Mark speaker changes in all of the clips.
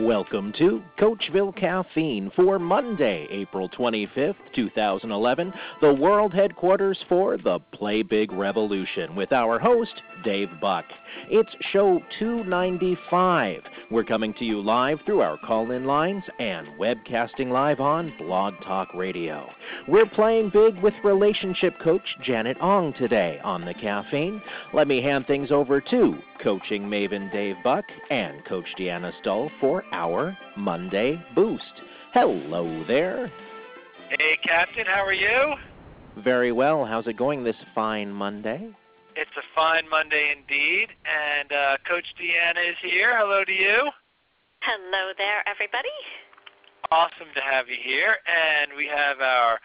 Speaker 1: Welcome to Coachville Caffeine for Monday, April 25th, 2011, the world headquarters for the Play Big Revolution with our host, Dave Buck. It's show 295. We're coming to you live through our call in lines and webcasting live on Blog Talk Radio. We're playing big with relationship coach Janet Ong today on the caffeine. Let me hand things over to coaching maven Dave Buck and Coach Deanna Stull for our Monday Boost. Hello there.
Speaker 2: Hey, Captain, how are you?
Speaker 1: Very well. How's it going this fine Monday?
Speaker 2: It's a fine Monday indeed. And uh, Coach Deanna is here. Hello to you.
Speaker 3: Hello there, everybody.
Speaker 2: Awesome to have you here. And we have our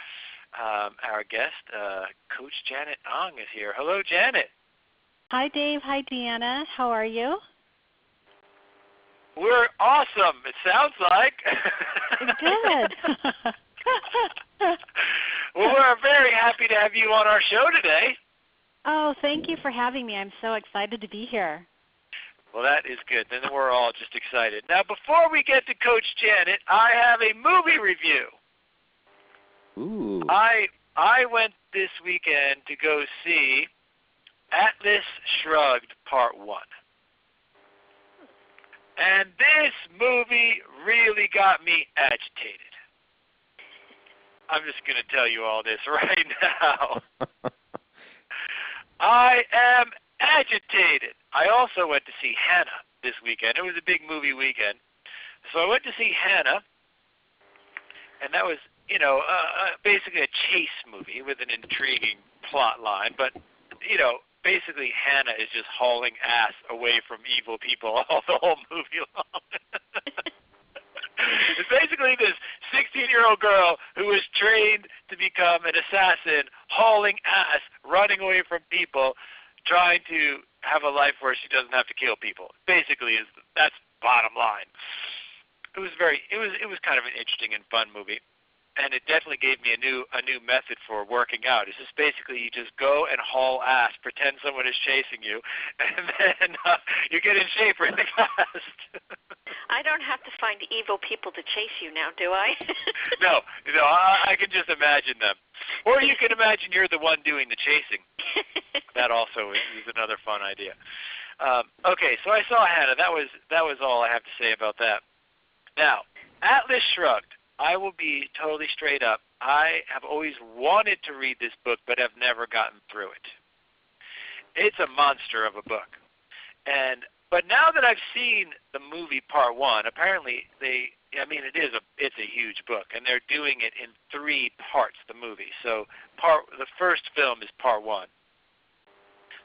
Speaker 2: um, our guest, uh, Coach Janet Ong, is here. Hello, Janet.
Speaker 4: Hi, Dave. Hi, Deanna. How are you?
Speaker 2: We're awesome. It sounds like.
Speaker 4: Good.
Speaker 2: well, we're very happy to have you on our show today.
Speaker 4: Oh, thank you for having me. I'm so excited to be here.
Speaker 2: Well, that is good. Then we're all just excited. Now, before we get to Coach Janet, I have a movie review.
Speaker 1: Ooh.
Speaker 2: I I went this weekend to go see Atlas Shrugged Part 1. And this movie really got me agitated. I'm just going to tell you all this right now. I am agitated. I also went to see Hanna this weekend. It was a big movie weekend. So I went to see Hanna, and that was, you know, uh, uh basically a chase movie with an intriguing plot line. But, you know, basically Hanna is just hauling ass away from evil people all the whole movie long. it's basically this 16-year-old girl who was trained to become an assassin, hauling ass, running away from people, trying to have a life where she doesn't have to kill people. Basically, is that's bottom line. It was very, it was, it was kind of an interesting and fun movie and it definitely gave me a new a new method for working out. It's just basically you just go and haul ass, pretend someone is chasing you, and then uh, you get in shape really fast.
Speaker 3: I don't have to find evil people to chase you now, do I?
Speaker 2: no, no, I, I can just imagine them, or you can imagine you're the one doing the chasing. that also is, is another fun idea. Um, okay, so I saw Hanna. That was that was all I have to say about that. Now, Atlas Shrugged I will be totally straight up. I have always wanted to read this book, but have never gotten through it. It's a monster of a book, and but now that I've seen the movie Part One, apparently they. I mean, it is a it's a huge book, and they're doing it in three parts. The movie, so part the first film is Part One.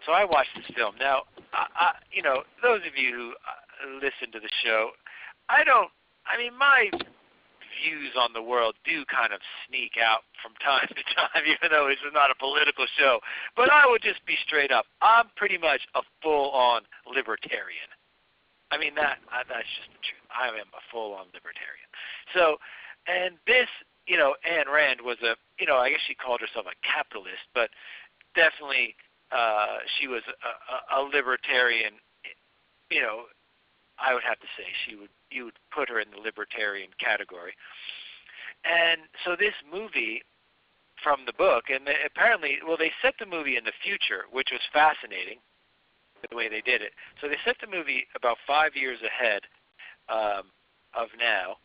Speaker 2: So I watched this film. Now, I, I, you know, those of you who uh, listen to the show, I don't. I mean, my views on the world do kind of sneak out from time to time, even though it's not a political show. But I would just be straight up. I'm pretty much a full-on libertarian. I mean that that's just the truth. I am a full-on libertarian. So, and this, you know, Ayn Rand was a, you know, I guess she called herself a capitalist, but definitely uh, she was a, a libertarian. You know, I would have to say she would you would put her in the libertarian category. And so this movie from the book, and they, apparently, well, they set the movie in the future, which was fascinating, the way they did it. So they set the movie about five years ahead um, of now.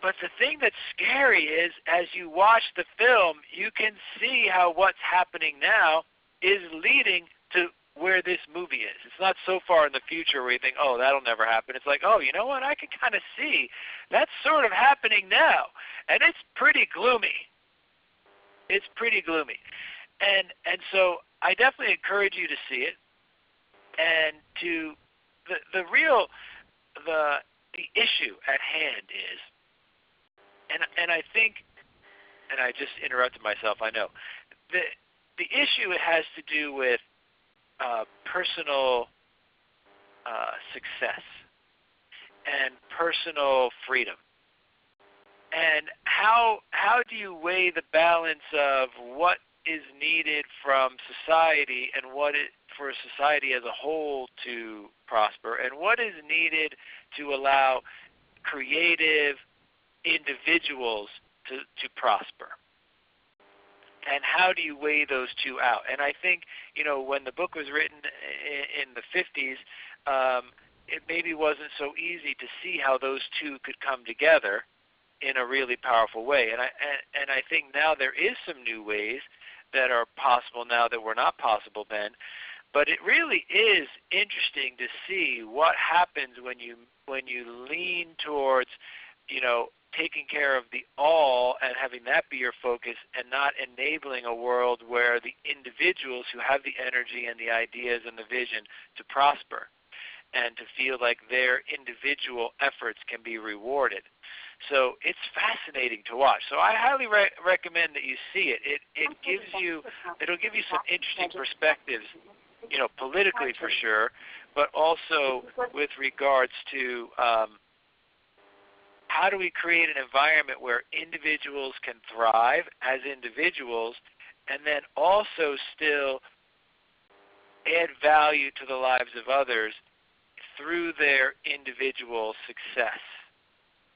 Speaker 2: But the thing that's scary is, as you watch the film, you can see how what's happening now is leading to where this movie is. It's not so far in the future where you think, oh, that'll never happen. It's like, oh, you know what? I can kind of see that's sort of happening now, and it's pretty gloomy. It's pretty gloomy, and and so I definitely encourage you to see it, and to the the real the the issue at hand is, and and I think, and I just interrupted myself. I know the the issue has to do with uh, personal uh, success and personal freedom. And how how do you weigh the balance of what is needed from society and what it for society as a whole to prosper, and what is needed to allow creative individuals to, to prosper? And how do you weigh those two out? And I think, you know, when the book was written in, in the 50s, um, it maybe wasn't so easy to see how those two could come together in a really powerful way. And I and, and I think now there is some new ways that are possible now that were not possible then. But it really is interesting to see what happens when you when you lean towards, you know, taking care of the all and having that be your focus and not enabling a world where the individuals who have the energy and the ideas and the vision to prosper and to feel like their individual efforts can be rewarded. So it's fascinating to watch. So I highly re- recommend that you see it. It it gives you it'll give you some interesting perspectives, you know, politically for sure, but also with regards to um, how do we create an environment where individuals can thrive as individuals, and then also still add value to the lives of others through their individual success.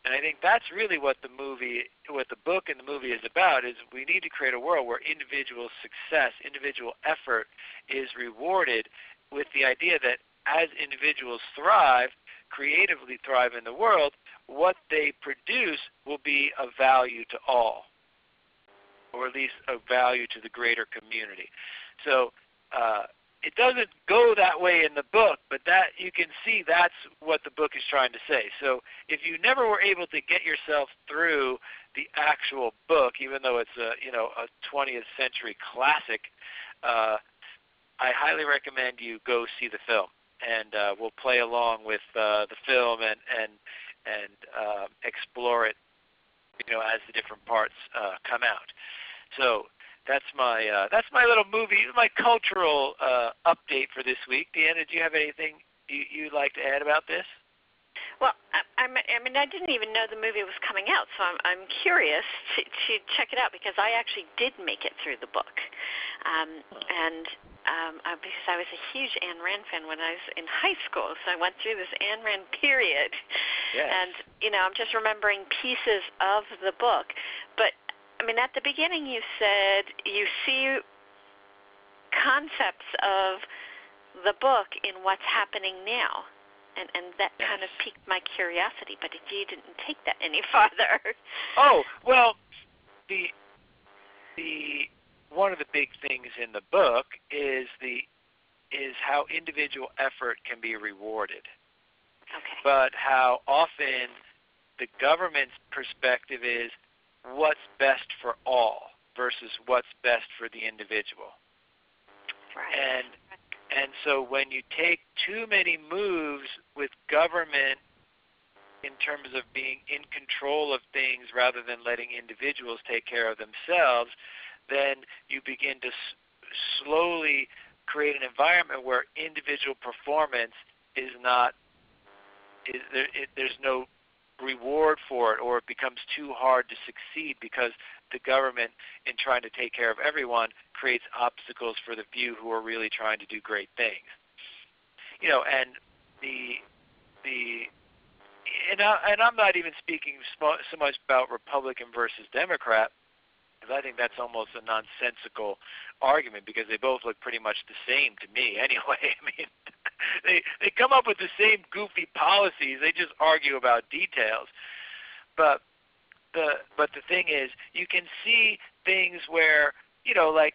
Speaker 2: And I think that's really what the movie, what the book and the movie is about. Is we need to create a world where individual success, individual effort, is rewarded, with the idea that as individuals thrive, creatively thrive in the world, what they produce will be of value to all, or at least of value to the greater community. So uh, it doesn't go that way in the book, but that you can see that's what the book is trying to say. So if you never were able to get yourself through the actual book, even though it's a you know a 20th century classic, uh, I highly recommend you go see the film, and uh, we'll play along with uh, the film and and and uh, explore it, you know, as the different parts uh, come out. So that's my uh, that's my little movie, my cultural uh, update for this week. Deanna, do you have anything you, you'd like to add about this?
Speaker 3: Well, I, I mean, I didn't even know the movie was coming out, so I'm, I'm curious to, to check it out because I actually did make it through the book, um, and um, uh, because I was a huge Ayn Rand fan when I was in high school, so I went through this Ayn Rand period,
Speaker 2: yes.
Speaker 3: and you know, I'm just remembering pieces of the book, but I mean, at the beginning you said you see concepts of the book in what's happening now. And, and that
Speaker 2: yes.
Speaker 3: kind of piqued my curiosity, but you didn't take that any farther.
Speaker 2: Oh well, the the one of the big things in the book is the is how individual effort can be rewarded.
Speaker 3: Okay.
Speaker 2: But how often the government's perspective is what's best for all versus what's best for the individual.
Speaker 3: Right.
Speaker 2: And and so when you take too many moves with government in terms of being in control of things rather than letting individuals take care of themselves, then you begin to s- slowly create an environment where individual performance is not is there, it, there's no reward for it or it becomes too hard to succeed because the government in trying to take care of everyone creates obstacles for the few who are really trying to do great things you know and the the and, I, and I'm not even speaking so much about Republican versus Democrat because I think that's almost a nonsensical argument because they both look pretty much the same to me anyway. I mean, they they come up with the same goofy policies. They just argue about details. But the but the thing is, you can see things where you know, like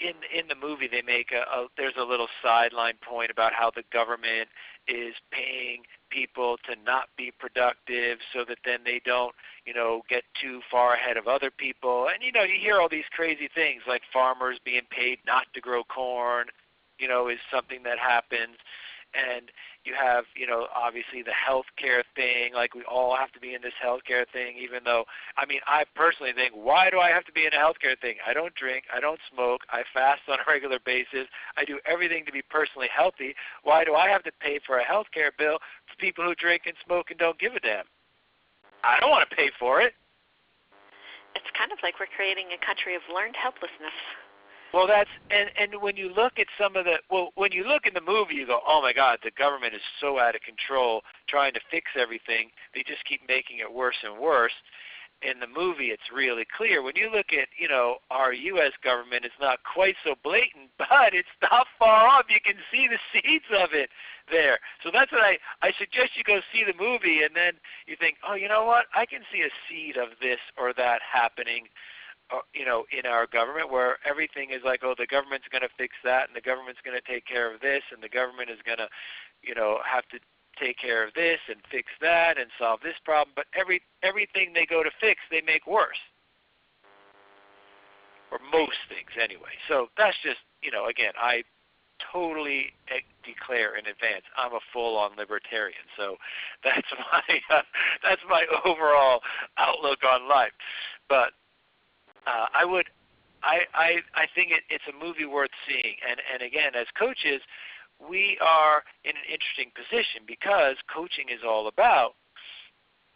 Speaker 2: in in the movie, they make a, a there's a little sideline point about how the government is paying people to not be productive so that then they don't you know get too far ahead of other people and you know you hear all these crazy things like farmers being paid not to grow corn you know, is something that happens. And you have, you know, obviously the healthcare thing. Like we all have to be in this healthcare thing, even though, I mean, I personally think, why do I have to be in a healthcare thing? I don't drink, I don't smoke, I fast on a regular basis, I do everything to be personally healthy. Why do I have to pay for a healthcare bill for people who drink and smoke and don't give a damn? I don't want to pay for it.
Speaker 3: It's kind of like we're creating a country of learned helplessness.
Speaker 2: Well, that's and and when you look at some of the well, when you look in the movie, you go, oh my God, the government is so out of control, trying to fix everything. They just keep making it worse and worse. In the movie, it's really clear. When you look at you know our U.S. government, it's not quite so blatant, but it's not far off. You can see the seeds of it there. So that's what I I suggest you go see the movie, and then you think, oh, you know what? I can see a seed of this or that happening uh, you know, in our government where everything is like, oh, the government's going to fix that, and the government's going to take care of this, and the government is going to, you know, have to take care of this and fix that and solve this problem. But every everything they go to fix, they make worse, or most things anyway. So that's just, you know, again, I totally declare in advance I'm a full-on libertarian. So that's my uh, that's my overall outlook on life. But uh, I would, I, I, I think it, it's a movie worth seeing. And, and again, as coaches, we are in an interesting position because coaching is all about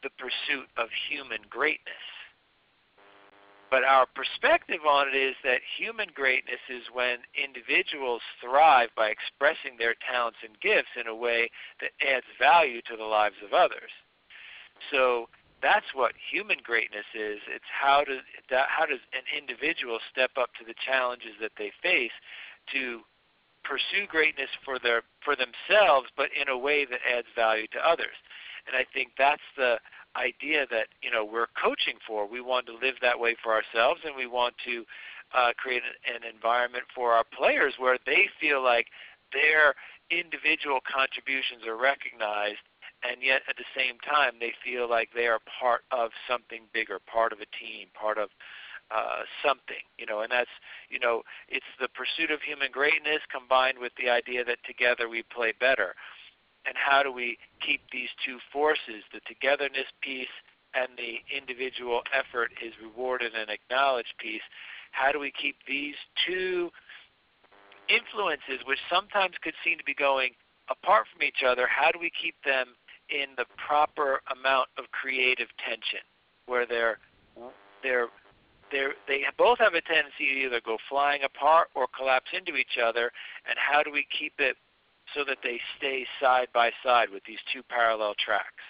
Speaker 2: the pursuit of human greatness. But our perspective on it is that human greatness is when individuals thrive by expressing their talents and gifts in a way that adds value to the lives of others. So that's what human greatness is. It's how does how does an individual step up to the challenges that they face to pursue greatness for their for themselves, but in a way that adds value to others. And I think that's the idea that you know we're coaching for. We want to live that way for ourselves, and we want to uh, create an, an environment for our players where they feel like their individual contributions are recognized and yet at the same time they feel like they are part of something bigger, part of a team, part of uh, something, you know, and that's, you know, it's the pursuit of human greatness combined with the idea that together we play better. And how do we keep these two forces, the togetherness piece and the individual effort is rewarded and acknowledged piece? How do we keep these two influences, which sometimes could seem to be going apart from each other, how do we keep them in the proper amount of creative tension, where they're they're they're, they both have a tendency to either go flying apart or collapse into each other. And how do we keep it so that they stay side by side with these two parallel tracks?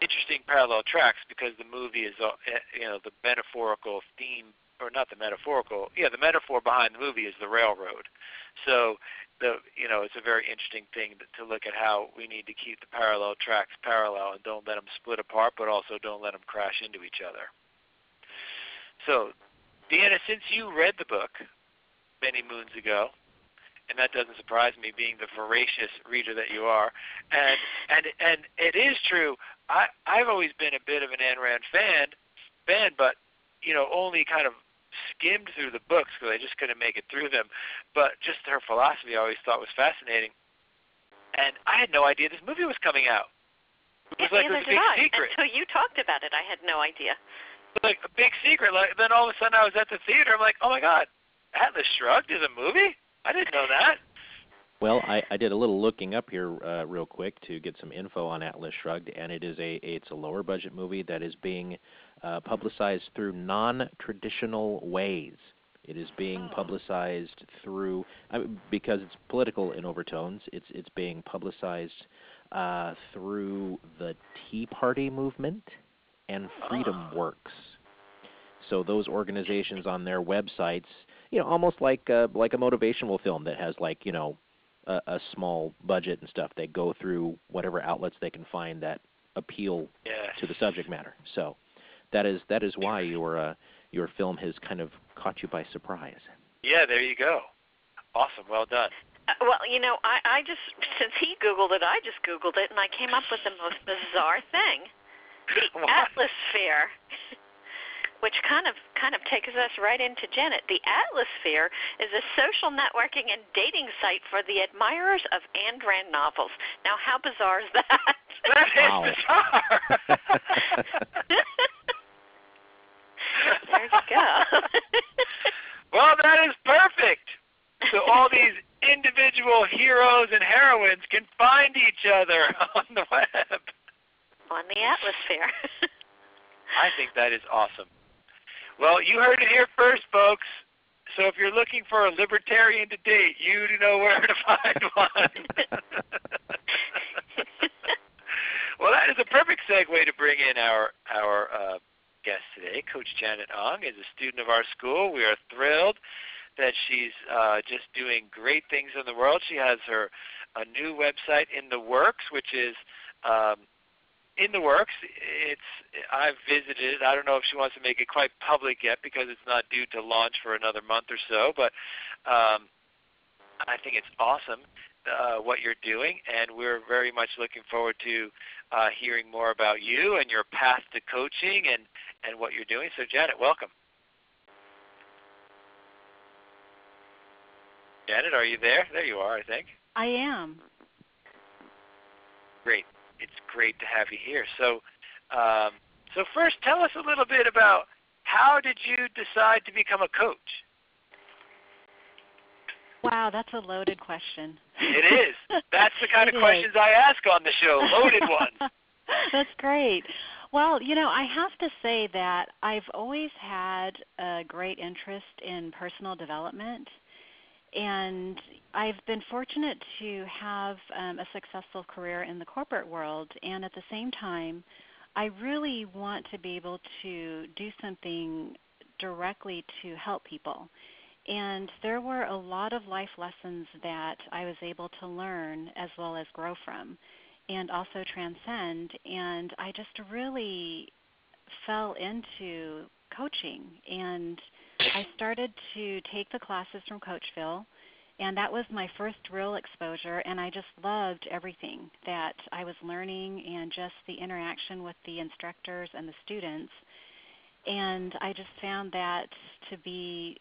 Speaker 2: Interesting parallel tracks because the movie is, uh, you know, the metaphorical theme, or not the metaphorical, yeah, the metaphor behind the movie is the railroad. So the you know it's a very interesting thing to look at how we need to keep the parallel tracks parallel and don't let them split apart, but also don't let them crash into each other. So, Deanna, since you read the book many moons ago, and that doesn't surprise me, being the voracious reader that you are, and and and it is true. I I've always been a bit of an Ayn Rand fan, fan, but you know only kind of skimmed through the books because I just couldn't make it through them. But just her philosophy I always thought was fascinating. And I had no idea this movie was coming out. It was
Speaker 3: yeah,
Speaker 2: like it was a big
Speaker 3: I.
Speaker 2: secret.
Speaker 3: Until you talked about it, I had no idea.
Speaker 2: Like a big secret. Like then all of a sudden I was at the theater. I'm like, oh my god, Atlas Shrugged is a movie. I didn't know that.
Speaker 1: Well, I, I did a little looking up here uh, real quick to get some info on Atlas Shrugged, and it is a it's a lower budget movie that is being uh, publicized through non-traditional ways. It is being oh. publicized through I mean, because it's political in overtones. It's it's being publicized uh, through the Tea Party movement and Freedom oh. Works. So those organizations on their websites, you know, almost like uh, like a motivational film that has like you know a, a small budget and stuff. They go through whatever outlets they can find that appeal to the subject matter. So that is that is why your uh, your film has kind of caught you by surprise.
Speaker 2: Yeah, there you go. Awesome, well done.
Speaker 3: Uh, well, you know, I, I just since he Googled it, I just Googled it, and I came up with the most bizarre thing: the Atlasphere, which kind of kind of takes us right into Janet. The Atlasphere is a social networking and dating site for the admirers of Ayn Rand novels. Now, how bizarre is that?
Speaker 2: That is
Speaker 1: Wow.
Speaker 2: bizarre.
Speaker 3: there you go.
Speaker 2: well, that is perfect. So all these individual heroes and heroines can find each other on the web.
Speaker 3: on the Atlasphere.
Speaker 2: I think that is awesome. Well, you heard it here first, folks. so if you're looking for a libertarian to date, you know where to find one. well, that is a perfect segue to bring in our our uh, guest today. Coach Janet Ong is a student of our school. We are thrilled that she's uh, just doing great things in the world. She has her a new website in the works, which is um, in the works. It's I've visited. It. I don't know if she wants to make it quite public yet because it's not due to launch for another month or so. But um, I think it's awesome uh, what you're doing, and we're very much looking forward to uh, hearing more about you and your path to coaching and and what you're doing. So Janet, welcome. Janet, are you there? There you are, I think.
Speaker 4: I am.
Speaker 2: Great it's great to have you here. So, um, so first, tell us a little bit about how did you decide to become a coach?
Speaker 4: Wow, that's a loaded question.
Speaker 2: It is. That's the kind
Speaker 4: of
Speaker 2: questions
Speaker 4: is.
Speaker 2: I ask on the show, loaded ones.
Speaker 4: that's great. Well, you know, I have to say that I've always had a great interest in personal development and I've been fortunate to have um, a successful career in the corporate world, and at the same time, I really want to be able to do something directly to help people. And there were a lot of life lessons that I was able to learn as well as grow from and also transcend. And I just really fell into coaching and I started to take the classes from Coachville. And that was my first real exposure. And I just loved everything that I was learning and just the interaction with the instructors and the students. And I just found that to be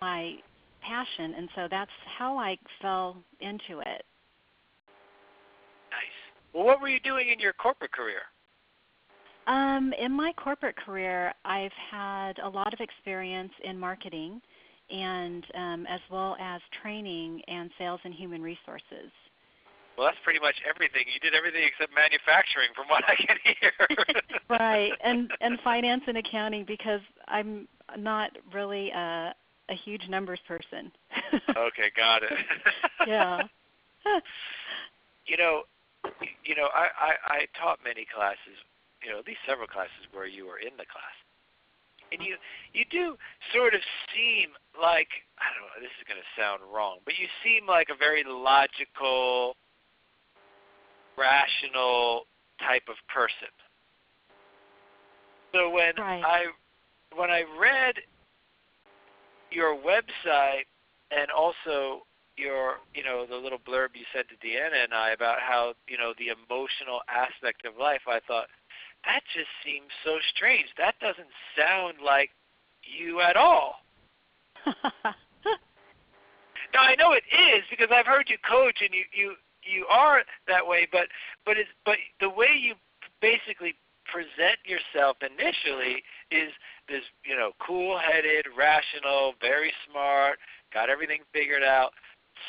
Speaker 4: my passion, and so that's how I fell into it.
Speaker 2: Well, what were you doing in your corporate career?
Speaker 4: Um, in my corporate career, I've had a lot of experience in marketing and um, as well as training and sales and human resources.
Speaker 2: Well, that's pretty much everything. You did everything except manufacturing, from what I can hear.
Speaker 4: right, and and finance and accounting because I'm not really a a huge numbers person.
Speaker 2: okay, got it.
Speaker 4: yeah.
Speaker 2: you know, you know, I, I I taught many classes you know, at least several classes where you were in the class. And you you do sort of seem like I don't know, this is going to sound wrong, but you seem like a very logical, rational type of person. So when
Speaker 4: right.
Speaker 2: I when I read your website and also your you know the little blurb you said to Deanna and I about how you know the emotional aspect of life, I thought that just seems so strange. That doesn't sound like you at all. now I know it is because I've heard you coach and you you you are that way, but but it's but the way you basically present yourself initially is this you know cool-headed, rational, very smart, got everything figured out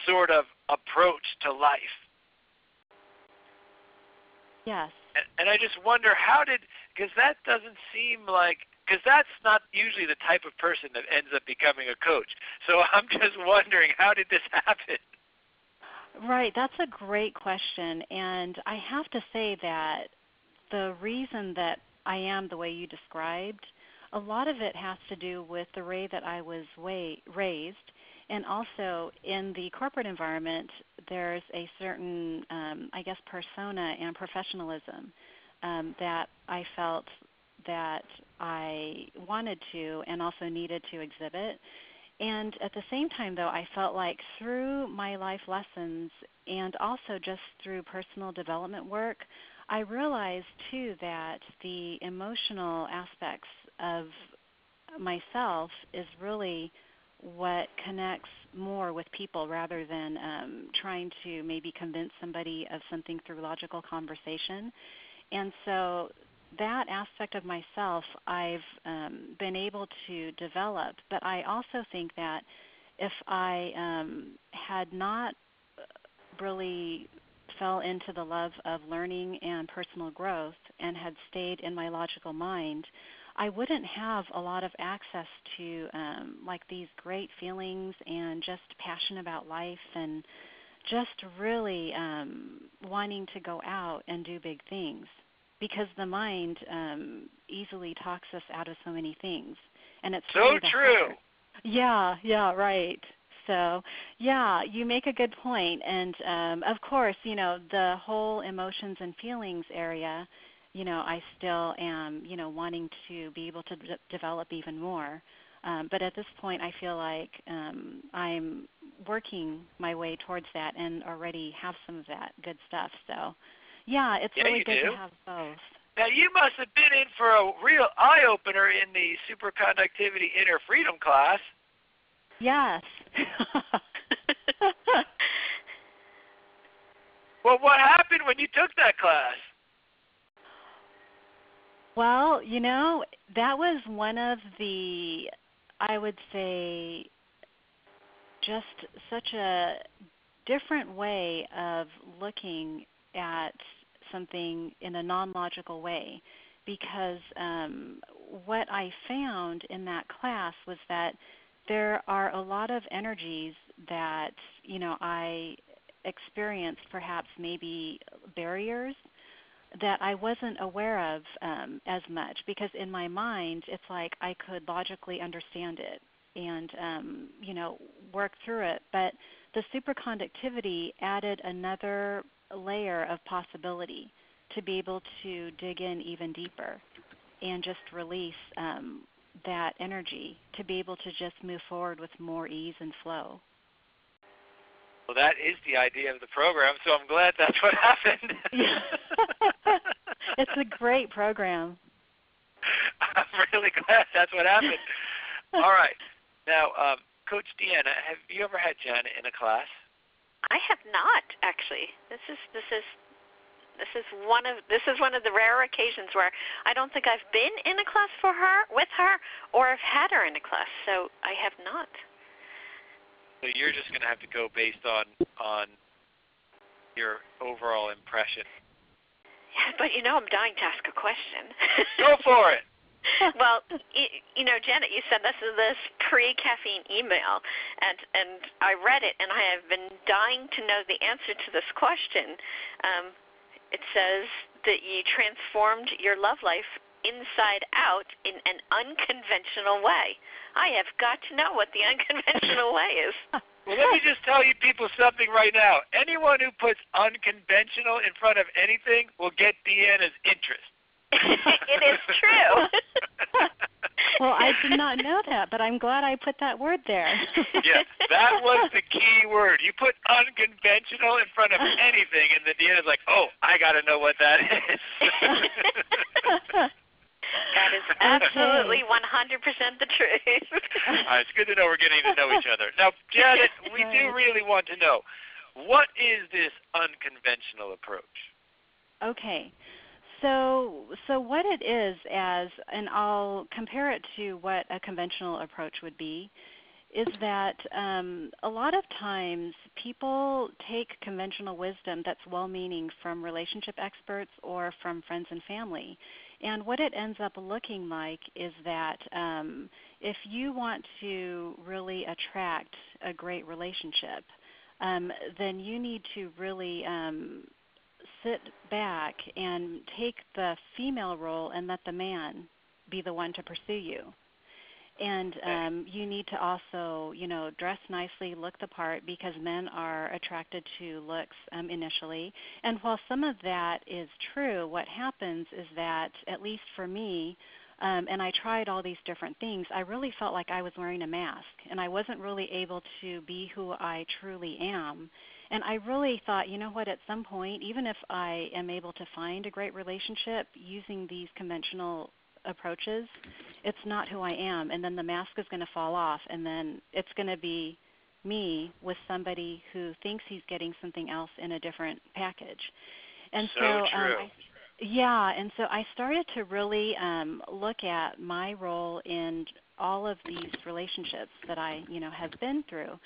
Speaker 2: sort of approach to life.
Speaker 4: Yes.
Speaker 2: And, and I just wonder how did because that doesn't seem like because that's not usually the type of person that ends up becoming a coach. So I'm just wondering how did this happen?
Speaker 4: Right, that's a great question, and I have to say that the reason that I am the way you described, a lot of it has to do with the way that I was way, raised and also in the corporate environment, there's a certain, um, I guess, persona and professionalism um, that I felt that I wanted to and also needed to exhibit. And at the same time, though, I felt like through my life lessons and also just through personal development work, I realized too that the emotional aspects of myself is really what connects more with people rather than um, trying to maybe convince somebody of something through logical conversation. And so that aspect of myself I've um, been able to develop, but I also think that if I um, had not really fell into the love of learning and personal growth and had stayed in my logical mind, I wouldn't have a lot of access to um, like these great feelings and just passion about life and just really um, wanting to go out and do big things because the mind um, easily talks us out of so many things, and it's
Speaker 2: so
Speaker 4: really
Speaker 2: true.
Speaker 4: Heart. Yeah, yeah, right. So, yeah, you make a good point, and um, of course, you know the whole emotions and feelings area. You know, I still am, you know, wanting to be able to d- develop even more. Um, but at this point, I feel like um, I'm working my way towards that and already have some of that good stuff. So, yeah, it's
Speaker 2: yeah,
Speaker 4: really good
Speaker 2: do.
Speaker 4: to have both.
Speaker 2: Now you must have been in for a real eye opener in the superconductivity inner freedom class.
Speaker 4: Yes.
Speaker 2: well, what happened when you took that class?
Speaker 4: Well, you know, that was one of the I would say just such a different way of looking at something in a non logical way. Because um, what I found in that class was that there are a lot of energies that you know I experienced perhaps maybe barriers that I wasn't aware of um, as much because in my mind it's like I could logically understand it and um, you know work through it, but the superconductivity added another layer of possibility to be able to dig in even deeper and just release um, that energy to be able to just move forward with more ease and flow.
Speaker 2: Well, that is the idea of the program, so I'm glad that's what happened.
Speaker 4: It's a great program.
Speaker 2: I'm really glad that's what happened. All right. Now, um, Coach Deanna, have you ever had Janet in a class?
Speaker 3: I have not actually. This is this is this is one of this is one of the rare occasions where I don't think I've been in a class for her with her or I've had her in a class. So I have not.
Speaker 2: So you're just going to have to go based on on your overall impression.
Speaker 3: Yeah, but you know I'm dying to ask a question.
Speaker 2: go for it.
Speaker 3: well, you know, Janet, you sent us this pre-caffeine email, and and I read it, and I have been dying to know the answer to this question. Um, it says that you transformed your love life inside out in an unconventional way. I have got to know what the unconventional way is.
Speaker 2: Well, let me just tell you people something right now. Anyone who puts unconventional in front of anything will get Deanna's interest.
Speaker 3: it is true.
Speaker 4: well, I did not know that, but I'm glad I put that word there.
Speaker 2: yes, that was the key word. You put unconventional in front of anything, and the Deanna's like, "Oh, I got to know what that is."
Speaker 3: That is absolutely 100% the truth.
Speaker 2: All right, it's good to know we're getting to know each other. Now, Janet, we do really want to know what is this unconventional approach?
Speaker 4: Okay. So, so what it is as, and I'll compare it to what a conventional approach would be, is that um, a lot of times people take conventional wisdom that's well-meaning from relationship experts or from friends and family, and what it ends up looking like is that um, if you want to really attract a great relationship, um, then you need to really um, sit back and take the female role and let the man be the one to pursue you. And um, you need to also, you know, dress nicely, look the part, because men are attracted to looks um, initially. And while some of that is true, what happens is that, at least for me, um, and I tried all these different things, I really felt like I was wearing a mask, and I wasn't really able to be who I truly am. And I really thought, you know what, at some point, even if I am able to find a great relationship using these conventional approaches, it's not who I am. And then the mask is going to fall off, and then it's going to be me with somebody who thinks he's getting something else in a different package. And
Speaker 2: so,
Speaker 4: so um. I, yeah, and so I started to really um, look at my role in all of these relationships that I, you know, have been through.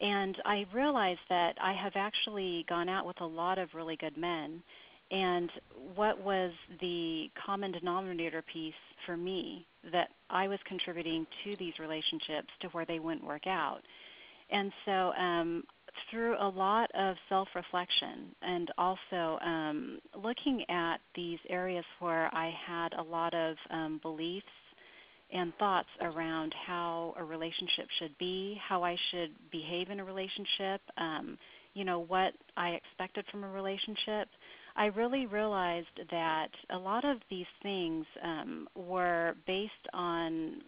Speaker 4: And I realized that I have actually gone out with a lot of really good men. And what was the common denominator piece for me that I was contributing to these relationships to where they wouldn't work out. And so um, through a lot of self reflection and also um, looking at these areas where I had a lot of um, beliefs and thoughts around how a relationship should be, how I should behave in a relationship, um, you know, what I expected from a relationship. I really realized that a lot of these things um, were based on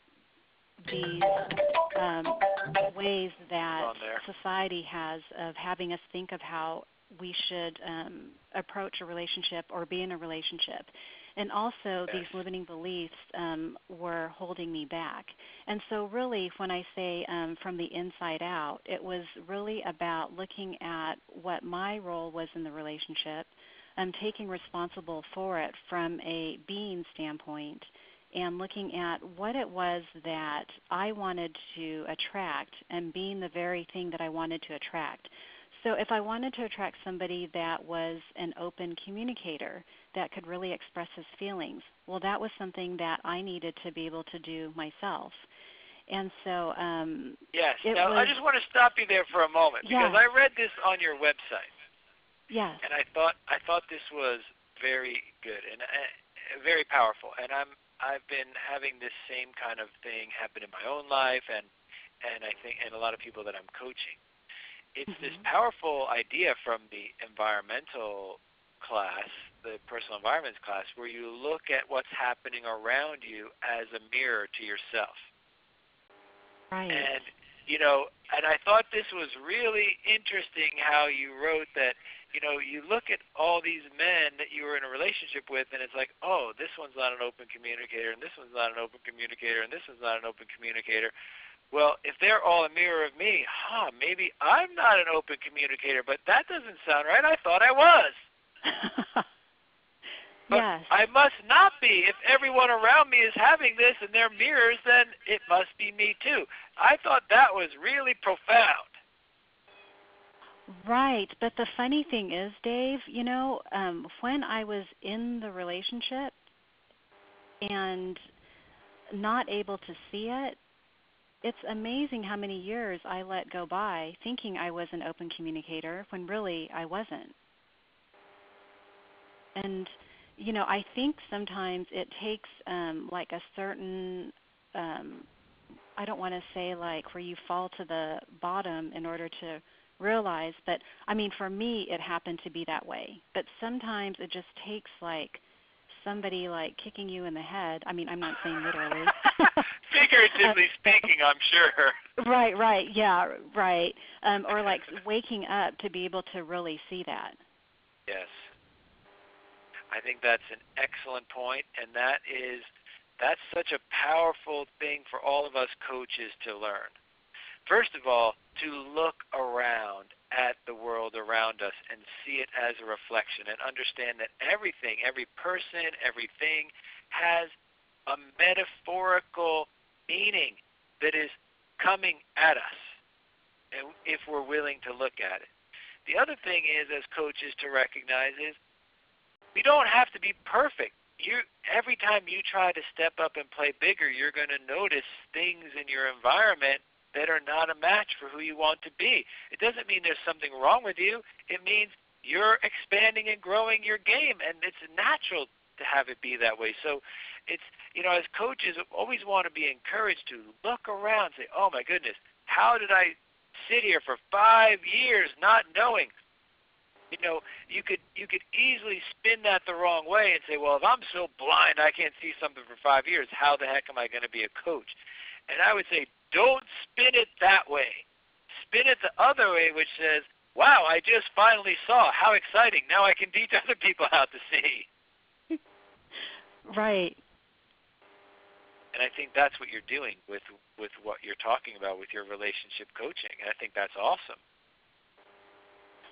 Speaker 4: these um, ways that society has of having us think of how we should um, approach a relationship or be in a relationship. And also, these limiting beliefs um, were holding me back. And so, really, when I say um, from the inside out, it was really about looking at what my role was in the relationship, um, taking responsible for it from a being standpoint, and looking at what it was that I wanted to attract and being the very thing that I wanted to attract. So if I wanted to attract somebody that was an open communicator that could really express his feelings, well, that was something that I needed to be able to do myself. And so, um,
Speaker 2: yes. Now, was, I just want to stop you there for a moment because
Speaker 4: yeah.
Speaker 2: I read this on your website.
Speaker 4: Yes.
Speaker 2: And I thought I thought this was very good and uh, very powerful. And I'm I've been having this same kind of thing happen in my own life and and I think and a lot of people that I'm coaching it's mm-hmm. this powerful idea from the environmental class, the personal environments class, where you look at what's happening around you as a mirror to yourself.
Speaker 4: Right.
Speaker 2: And you know, and I thought this was really interesting how you wrote that, you know, you look at all these men that you were in a relationship with and it's like, oh, this one's not an open communicator and this one's not an open communicator and this one's not an open communicator well, if they're all a mirror of me, huh, maybe I'm not an open communicator, but that doesn't sound right. I thought I was. but
Speaker 4: yes.
Speaker 2: I must not be. If everyone around me is having this and they're mirrors, then it must be me too. I thought that was really profound.
Speaker 4: Right, but the funny thing is, Dave, you know, um, when I was in the relationship and not able to see it, it's amazing how many years I let go by thinking I was an open communicator when really I wasn't. And you know, I think sometimes it takes um like a certain um I don't want to say like where you fall to the bottom in order to realize, but I mean for me it happened to be that way. But sometimes it just takes like somebody like kicking you in the head. I mean, I'm not saying literally.
Speaker 2: Figuratively speaking, I'm sure.
Speaker 4: Right, right, yeah, right. Um, or like waking up to be able to really see that.
Speaker 2: Yes. I think that's an excellent point, and that is that's such a powerful thing for all of us coaches to learn. First of all, to look around at the world around us and see it as a reflection and understand that everything, every person, everything has a metaphorical meaning that is coming at us and if we're willing to look at it. The other thing is as coaches to recognize is we don't have to be perfect. You every time you try to step up and play bigger, you're going to notice things in your environment that are not a match for who you want to be. It doesn't mean there's something wrong with you. It means you're expanding and growing your game, and it's natural to have it be that way. So it's, you know, as coaches, always want to be encouraged to look around and say, oh my goodness, how did I sit here for five years not knowing? You know, you could you could easily spin that the wrong way and say, well, if I'm so blind I can't see something for five years, how the heck am I going to be a coach? And I would say, don't spin it that way. Spin it the other way, which says, wow, I just finally saw. How exciting. Now I can teach other people how to see.
Speaker 4: right.
Speaker 2: And I think that's what you're doing with with what you're talking about with your relationship coaching. And I think that's awesome.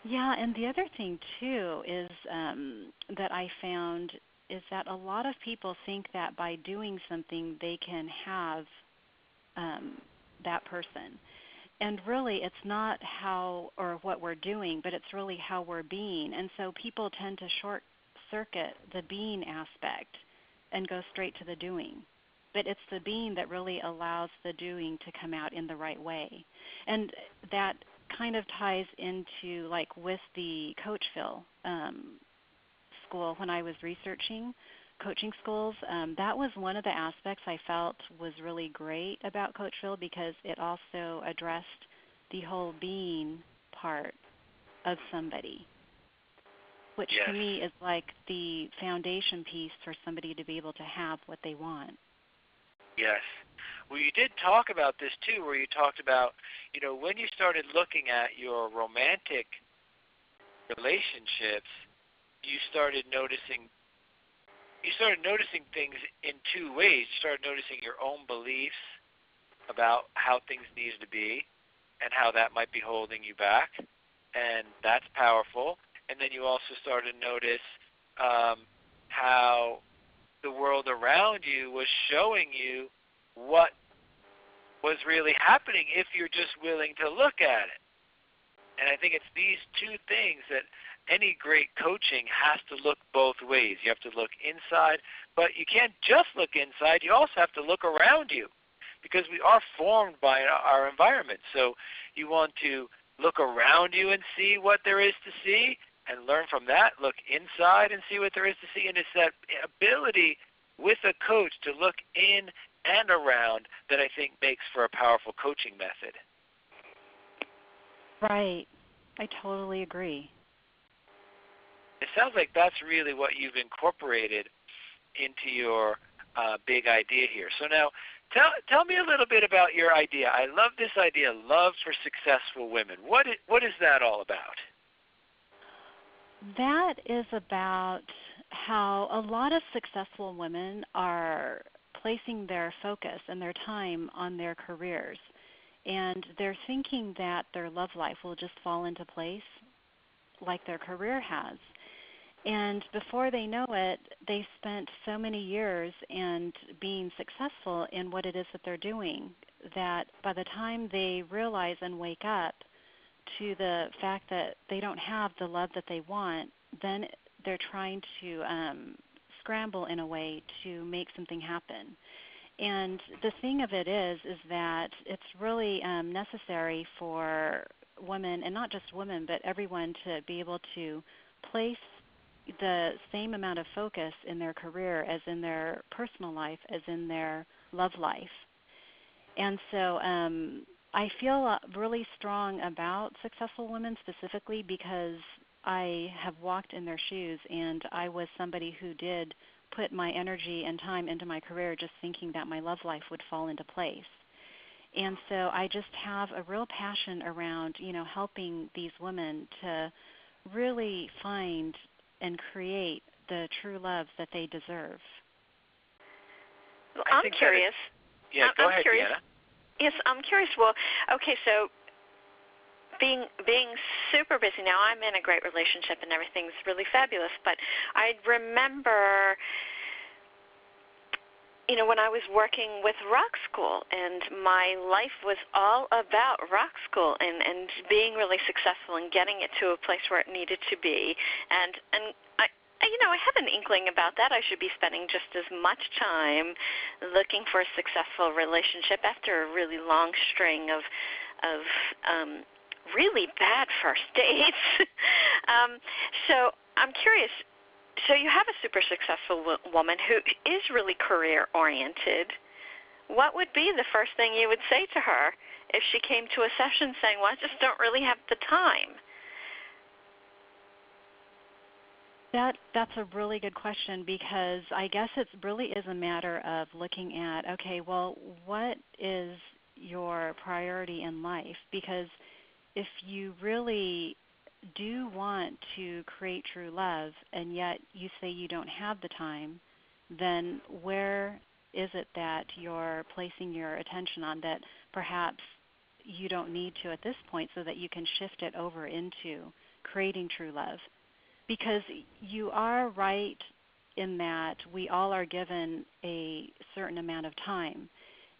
Speaker 4: Yeah, and the other thing too is um, that I found is that a lot of people think that by doing something they can have um, that person. And really, it's not how or what we're doing, but it's really how we're being. And so people tend to short circuit the being aspect and go straight to the doing. But it's the being that really allows the doing to come out in the right way. And that kind of ties into like with the Coachville um, school when I was researching coaching schools. Um, that was one of the aspects I felt was really great about Coachville because it also addressed the whole being part of somebody, which
Speaker 2: yes.
Speaker 4: to me is like the foundation piece for somebody to be able to have what they want.
Speaker 2: Yes. Well, you did talk about this too, where you talked about, you know, when you started looking at your romantic relationships, you started noticing you started noticing things in two ways. You started noticing your own beliefs about how things need to be and how that might be holding you back. And that's powerful. And then you also started to notice um, how the world around you was showing you what was really happening if you're just willing to look at it. And I think it's these two things that any great coaching has to look both ways. You have to look inside, but you can't just look inside. You also have to look around you because we are formed by our environment. So you want to look around you and see what there is to see and learn from that. Look inside and see what there is to see. And it's that ability with a coach to look in and around that I think makes for a powerful coaching method.
Speaker 4: Right. I totally agree
Speaker 2: it sounds like that's really what you've incorporated into your uh, big idea here. So now, tell tell me a little bit about your idea. I love this idea, love for successful women. What is, what is that all about?
Speaker 4: That is about how a lot of successful women are placing their focus and their time on their careers. And they're thinking that their love life will just fall into place like their career has. And before they know it, they spent so many years and being successful in what it is that they're doing that by the time they realize and wake up to the fact that they don't have the love that they want, then they're trying to um, scramble in a way to make something happen. And the thing of it is, is that it's really um, necessary for women, and not just women, but everyone to be able to place the same amount of focus in their career as in their personal life as in their love life. And so um, I feel uh, really strong about successful women specifically because I have walked in their shoes and I was somebody who did put my energy and time into my career just thinking that my love life would fall into place. And so I just have a real passion around, you know, helping these women to really find and create the true love that they deserve.
Speaker 3: Well, I'm curious.
Speaker 2: Is, yeah, go
Speaker 3: I'm
Speaker 2: ahead,
Speaker 3: curious. Yes, I'm curious. Well, okay, so being being super busy now, I'm in a great relationship and everything's really fabulous. But I remember you know, when I was working with rock school and my life was all about rock school and and being really successful and getting it to a place where it needed to be and and I you know, I have an inkling about that. I should be spending just as much time looking for a successful relationship after a really long string of of um really bad first dates. um so I'm curious so you have a super successful w- woman who is really career oriented. What would be the first thing you would say to her if she came to a session saying, "Well, I just don't really have the time"?
Speaker 4: That that's a really good question because I guess it really is a matter of looking at okay, well, what is your priority in life? Because if you really do want to create true love and yet you say you don't have the time, then where is it that you're placing your attention on that perhaps you don't need to at this point so that you can shift it over into creating true love? Because you are right in that we all are given a certain amount of time.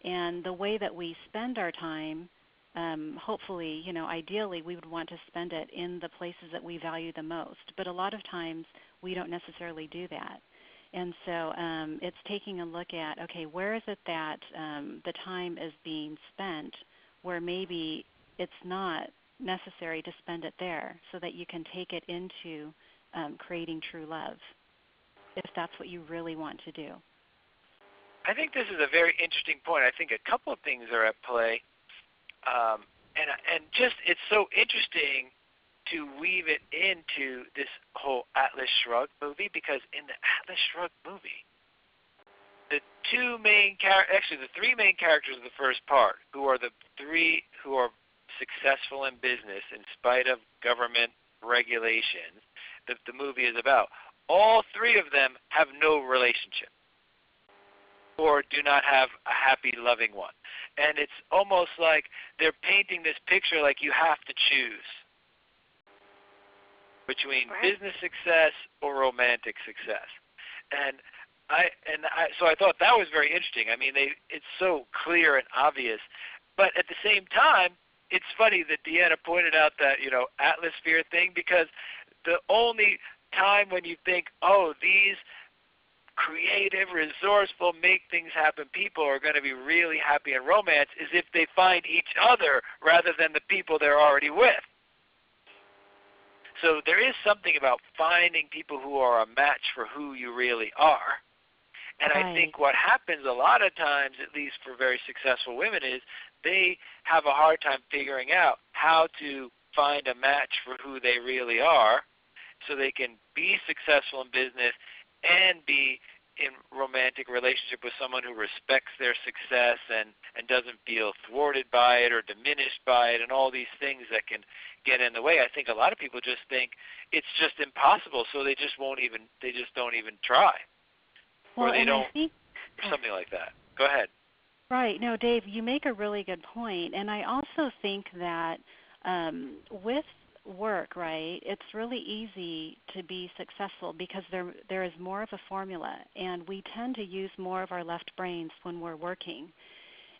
Speaker 4: And the way that we spend our time um, hopefully, you know, ideally, we would want to spend it in the places that we value the most. But a lot of times, we don't necessarily do that. And so um, it's taking a look at okay, where is it that um, the time is being spent where maybe it's not necessary to spend it there, so that you can take it into um, creating true love, if that's what you really want to do.
Speaker 2: I think this is a very interesting point. I think a couple of things are at play, um, and and just it's so interesting to weave it into this whole Atlas Shrugged movie because in the Atlas Shrugged movie, the two main char- actually the three main characters of the first part, who are the three who are successful in business in spite of government regulations, that the movie is about. All three of them have no relationship or do not have a happy, loving one. And it's almost like they're painting this picture like you have to choose between
Speaker 3: right.
Speaker 2: business success or romantic success. And I and I so I thought that was very interesting. I mean, they it's so clear and obvious, but at the same time, it's funny that Deanna pointed out that you know atmosphere thing because the only time when you think, oh, these creative, resourceful, make things happen people are going to be really happy in romance is if they find each other rather than the people they're already with. So there is something about finding people who are a match for who you really are. And
Speaker 4: right.
Speaker 2: I think what happens a lot of times, at least for very successful women, is they have a hard time figuring out how to find a match for who they really are so they can be successful in business and be in romantic relationship with someone who respects their success and and doesn't feel thwarted by it or diminished by it and all these things that can get in the way. I think a lot of people just think it's just impossible so they just won't even they just don't even try.
Speaker 4: Well,
Speaker 2: or they don't
Speaker 4: think,
Speaker 2: something like that. Go ahead.
Speaker 4: Right. No dave you make a really good point. And i also think that um, with work, right, it's really easy to be successful because there there is more of a formula, and we tend to use more of our left brains when we're working.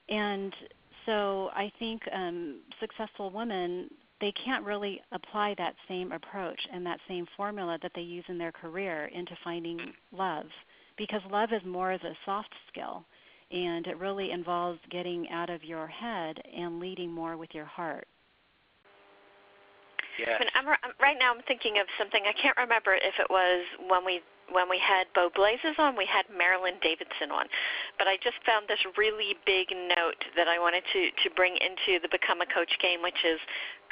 Speaker 4: And so I think um, successful women they can't really apply that same approach and that same formula that they use in their career into finding love because love is more of a soft skill and it really involves getting out of your head and leading more with your heart.
Speaker 2: Yeah.
Speaker 3: I'm, right now, I'm thinking of something. I can't remember if it was when we when we had Bo Blazes on, we had Marilyn Davidson on. But I just found this really big note that I wanted to to bring into the Become a Coach game, which is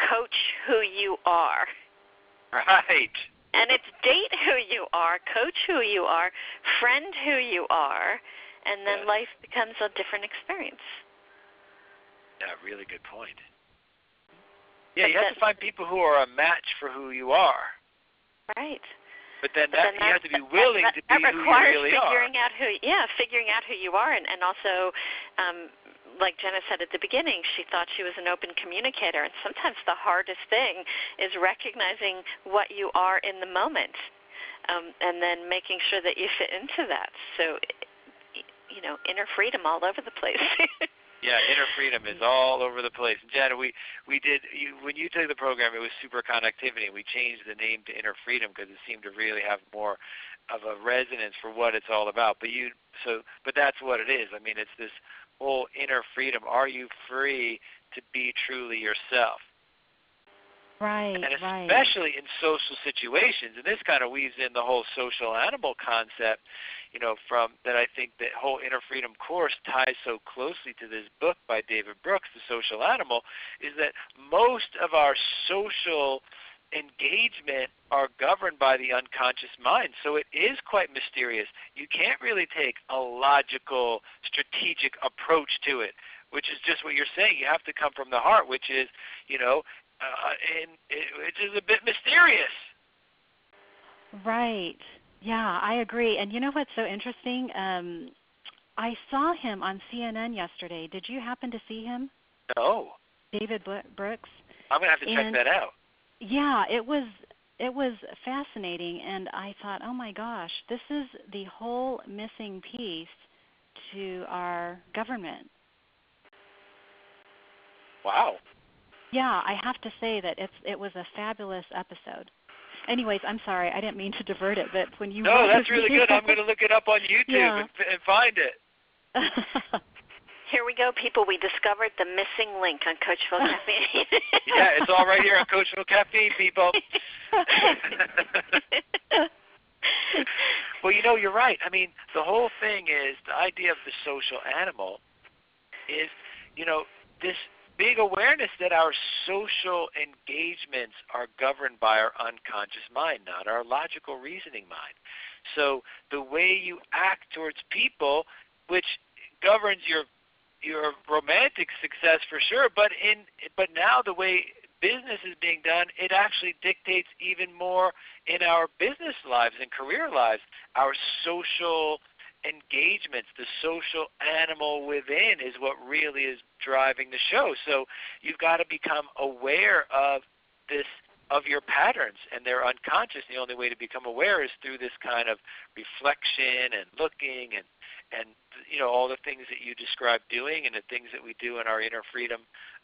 Speaker 3: coach who you are.
Speaker 2: Right.
Speaker 3: And it's date who you are, coach who you are, friend who you are, and then
Speaker 2: Yes.
Speaker 3: life becomes a different experience.
Speaker 2: Yeah, really good point. Yeah, you have to find people who are a match for who you are.
Speaker 3: Right.
Speaker 2: But then
Speaker 3: But
Speaker 2: that,
Speaker 3: then
Speaker 2: you have to be willing
Speaker 3: that,
Speaker 2: to be
Speaker 3: that
Speaker 2: who you really are.
Speaker 3: figuring out who yeah figuring out who you are and and also um like Jenna said at the beginning, she thought she was an open communicator, and sometimes the hardest thing is recognizing what you are in the moment, um, and then making sure that you fit into that. So, you know, inner freedom all over the place.
Speaker 2: Yeah, inner freedom is all over the place. Jenna, we we did you when you took the program, it was super connectivity. We changed the name to inner freedom because it seemed to really have more of a resonance for what it's all about. But you so but that's what it is. I mean, it's this whole inner freedom. Are you free to be truly yourself?
Speaker 4: Right,
Speaker 2: and
Speaker 4: right.
Speaker 2: especially in social situations. And this kind of weaves in the whole social animal concept, you know, from that I think the whole inner freedom course ties so closely to this book by David Brooks, The Social Animal, is that most of our social engagement are governed by the unconscious mind. So it is quite mysterious. You can't really take a logical, strategic approach to it, which is just what you're saying. You have to come from the heart, which is, you know, uh, and it, which is a bit mysterious.
Speaker 4: Right. Yeah, I agree. And you know what's so interesting? Um, I saw him on CNN yesterday. Did you happen to see him?
Speaker 2: No.
Speaker 4: David Brooks.
Speaker 2: I'm gonna have to check that out.
Speaker 4: Yeah, it was it was fascinating and I thought, "Oh my gosh, this is the whole missing piece to our government."
Speaker 2: Wow.
Speaker 4: Yeah, I have to say that it's it was a fabulous episode. Anyways, I'm sorry, I didn't mean to divert it, but when you
Speaker 2: no, that's really good. I'm going to look it up on YouTube
Speaker 4: Yeah.
Speaker 2: and, and find it.
Speaker 3: Here we go, people. We discovered the missing link on Coachville Caffeine.
Speaker 2: Yeah, it's all right here on Coachville Caffeine, people. well, you know, you're right. I mean, the whole thing is the idea of the social animal is, you know, this big awareness that our social engagements are governed by our unconscious mind, not our logical reasoning mind. So the way you act towards people, which governs your your romantic success for sure, but in but now the way business is being done, it actually dictates even more in our business lives and career lives. Our social engagements, the social animal within is what really is driving the show. So you've got to become aware of this of your patterns and they're unconscious. The only way to become aware is through this kind of reflection and looking and and you know all the things that you describe doing and the things that we do in our inner freedom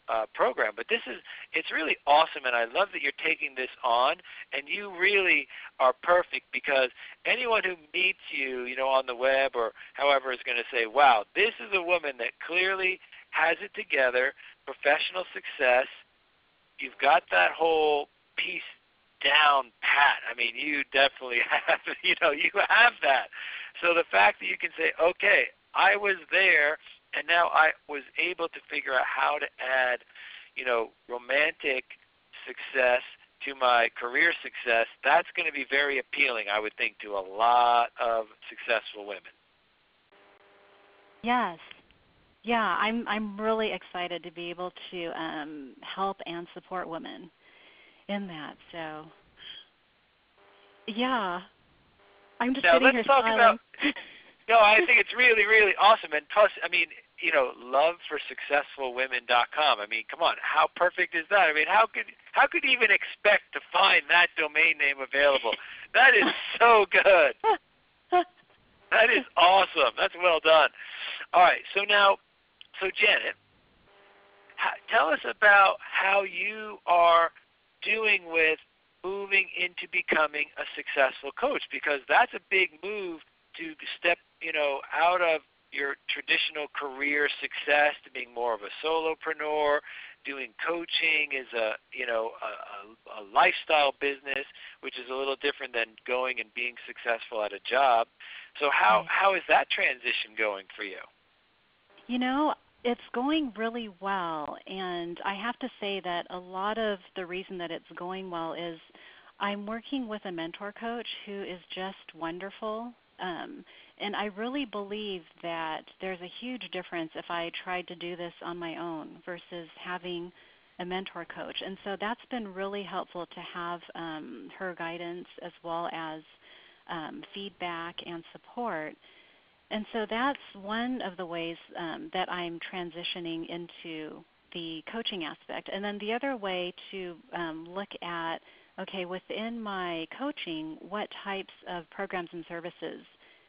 Speaker 2: uh, program. But this is it's really awesome, and I love that you're taking this on, and you really are perfect because anyone who meets you, you know, on the web or however is going to say, "Wow, this is a woman that clearly has it together, professional success. You've got that whole piece down pat. I mean, you definitely have, you know, you have that. So the fact that you can say, okay, I was there, and now I was able to figure out how to add, you know, romantic success to my career success, that's going to be very appealing, I would think, to a lot of successful women.
Speaker 4: Yes. Yeah, I'm I'm really excited to be able to um, help and support women in that. So, yeah, I'm just
Speaker 2: Now,
Speaker 4: sitting
Speaker 2: let's
Speaker 4: here
Speaker 2: talk
Speaker 4: smiling.
Speaker 2: No, I think it's really, really awesome. And plus, I mean, you know, loveforsuccessfulwomen.com. I mean, come on, how perfect is that? I mean, how could how could you even expect to find that domain name available? That is so good. That is awesome. That's well done. All right, so now, so Janet, how, tell us about how you are doing with moving into becoming a successful coach because that's a big move to step, you know, out of your traditional career success to being more of a solopreneur. Doing coaching is a you know a, a, a lifestyle business, which is a little different than going and being successful at a job. So how how is that transition going for you?
Speaker 4: You know, it's going really well, and I have to say that a lot of the reason that it's going well is I'm working with a mentor coach who is just wonderful. Um, and I really believe that there's a huge difference if I tried to do this on my own versus having a mentor coach. And so that's been really helpful to have um, her guidance as well as um, feedback and support. And so that's one of the ways um, that I'm transitioning into the coaching aspect. And then the other way to um, look at okay, within my coaching, what types of programs and services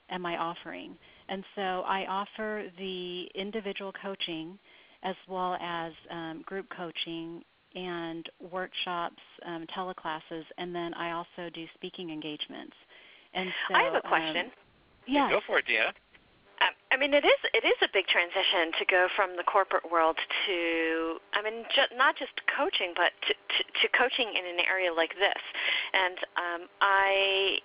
Speaker 4: am I offering? And so I offer the individual coaching as well as um, group coaching and workshops, um, teleclasses, and then I also do speaking engagements. And so,
Speaker 3: I have a
Speaker 4: um,
Speaker 3: question.
Speaker 4: yes.
Speaker 2: Go for it, Deanna.
Speaker 3: Um, I mean, it is it is a big transition to go from the corporate world to I mean, ju- not just coaching, but to, to, to coaching in an area like this. And um, I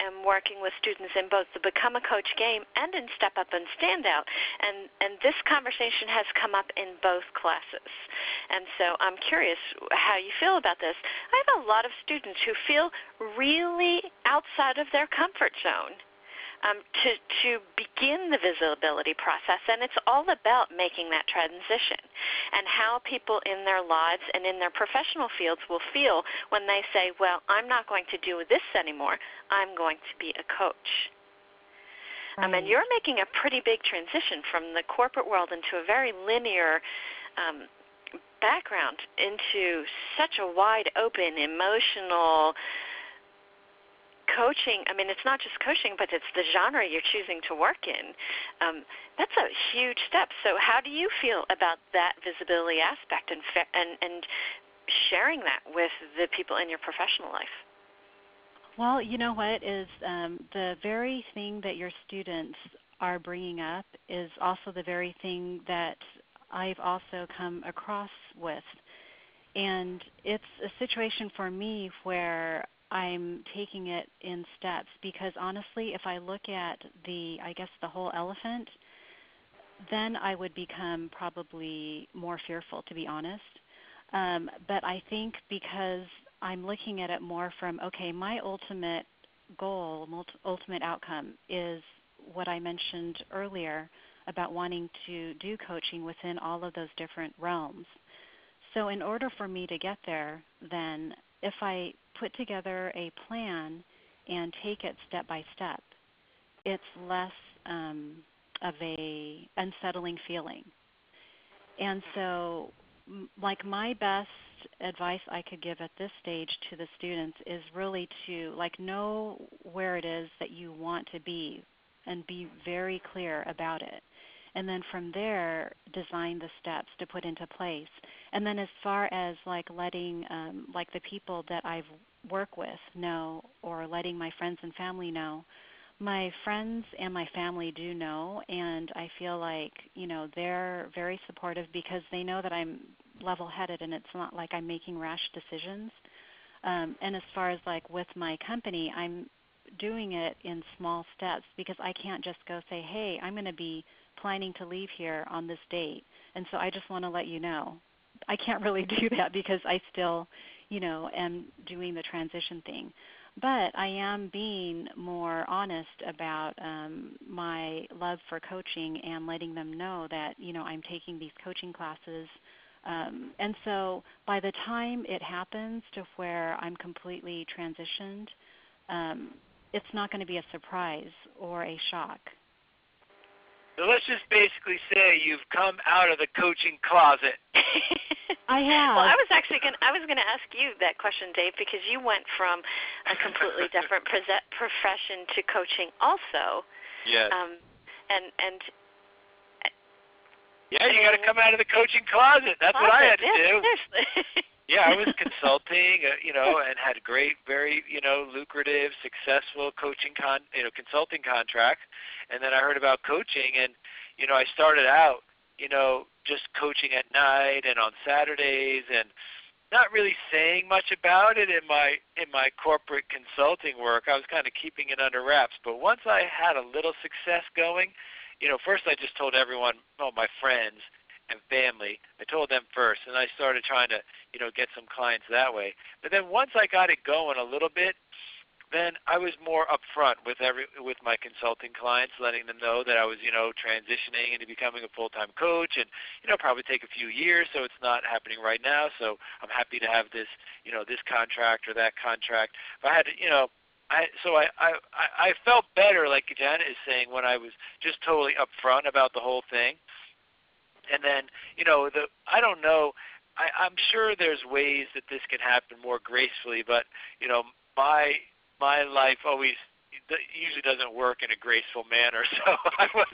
Speaker 3: am working with students in both the Become a Coach game and in Step Up and Stand Out. And and this conversation has come up in both classes. And so I'm curious how you feel about this. I have a lot of students who feel really outside of their comfort zone um, to to begin the visibility process, and it's all about making that transition and how people in their lives and in their professional fields will feel when they say, "Well, I'm not going to do this anymore. I'm going to be a coach." Um, and you're making a pretty big transition from the corporate world into a very linear um, background into such a wide open, emotional, coaching, I mean, it's not just coaching, but it's the genre you're choosing to work in. Um, that's a huge step. So, how do you feel about that visibility aspect and and and sharing that with the people in your professional life?
Speaker 4: Well, you know what is um, the very thing that your students are bringing up is also the very thing that I've also come across with. And it's a situation for me where I'm taking it in steps because honestly, if I look at the, I guess, the whole elephant, then I would become probably more fearful, to be honest. Um, but I think because I'm looking at it more from, okay, my ultimate goal, ultimate outcome is what I mentioned earlier about wanting to do coaching within all of those different realms. So, in order for me to get there, then if I put together a plan and take it step by step, it's less um, of a unsettling feeling. And so, like my best advice I could give at this stage to the students is really to like know where it is that you want to be and be very clear about it. And then from there, design the steps to put into place. And then as far as like letting um, like the people that I've work with know or letting my friends and family know, my friends and my family do know and I feel like, you know, they're very supportive because they know that I'm level headed and it's not like I'm making rash decisions. Um, and as far as like with my company, I'm doing it in small steps because I can't just go say, hey, I'm going to be planning to leave here on this date. And so I just want to let you know. I can't really do that because I still, you know, am doing the transition thing. But I am being more honest about um, my love for coaching and letting them know that, you know, I'm taking these coaching classes um, and so by the time it happens to where I'm completely transitioned, um, it's not going to be a surprise or a shock.
Speaker 2: So let's just basically say you've come out of the coaching closet.
Speaker 4: I have.
Speaker 3: Well, I was actually going I was going to ask you that question, Dave, because you went from a completely different profession to coaching also.
Speaker 2: Yes.
Speaker 3: Um, and and
Speaker 2: yeah, you got to come out of the coaching closet. That's
Speaker 3: closet,
Speaker 2: what I had to
Speaker 3: yeah,
Speaker 2: do.
Speaker 3: Seriously.
Speaker 2: yeah, I was consulting, uh, you know, and had a great, very, you know, lucrative, successful coaching con, you know, consulting contracts. And then I heard about coaching, and you know, I started out, you know, just coaching at night and on Saturdays, and not really saying much about it in my in my corporate consulting work. I was kind of keeping it under wraps. But once I had a little success going, you know, first I just told everyone, all my friends and family. I told them first, and I started trying to, you know, get some clients that way. But then once I got it going a little bit, then I was more upfront with every with my consulting clients, letting them know that I was, you know, transitioning into becoming a full-time coach, and you know, probably take a few years, so it's not happening right now. So I'm happy to have this, you know, this contract or that contract. If I had to, you know, I so I, I I felt better, like Janet is saying, when I was just totally upfront about the whole thing. And then, you know, the I don't know. I, I'm sure there's ways that this can happen more gracefully, but you know, my my life always usually doesn't work in a graceful manner. So I was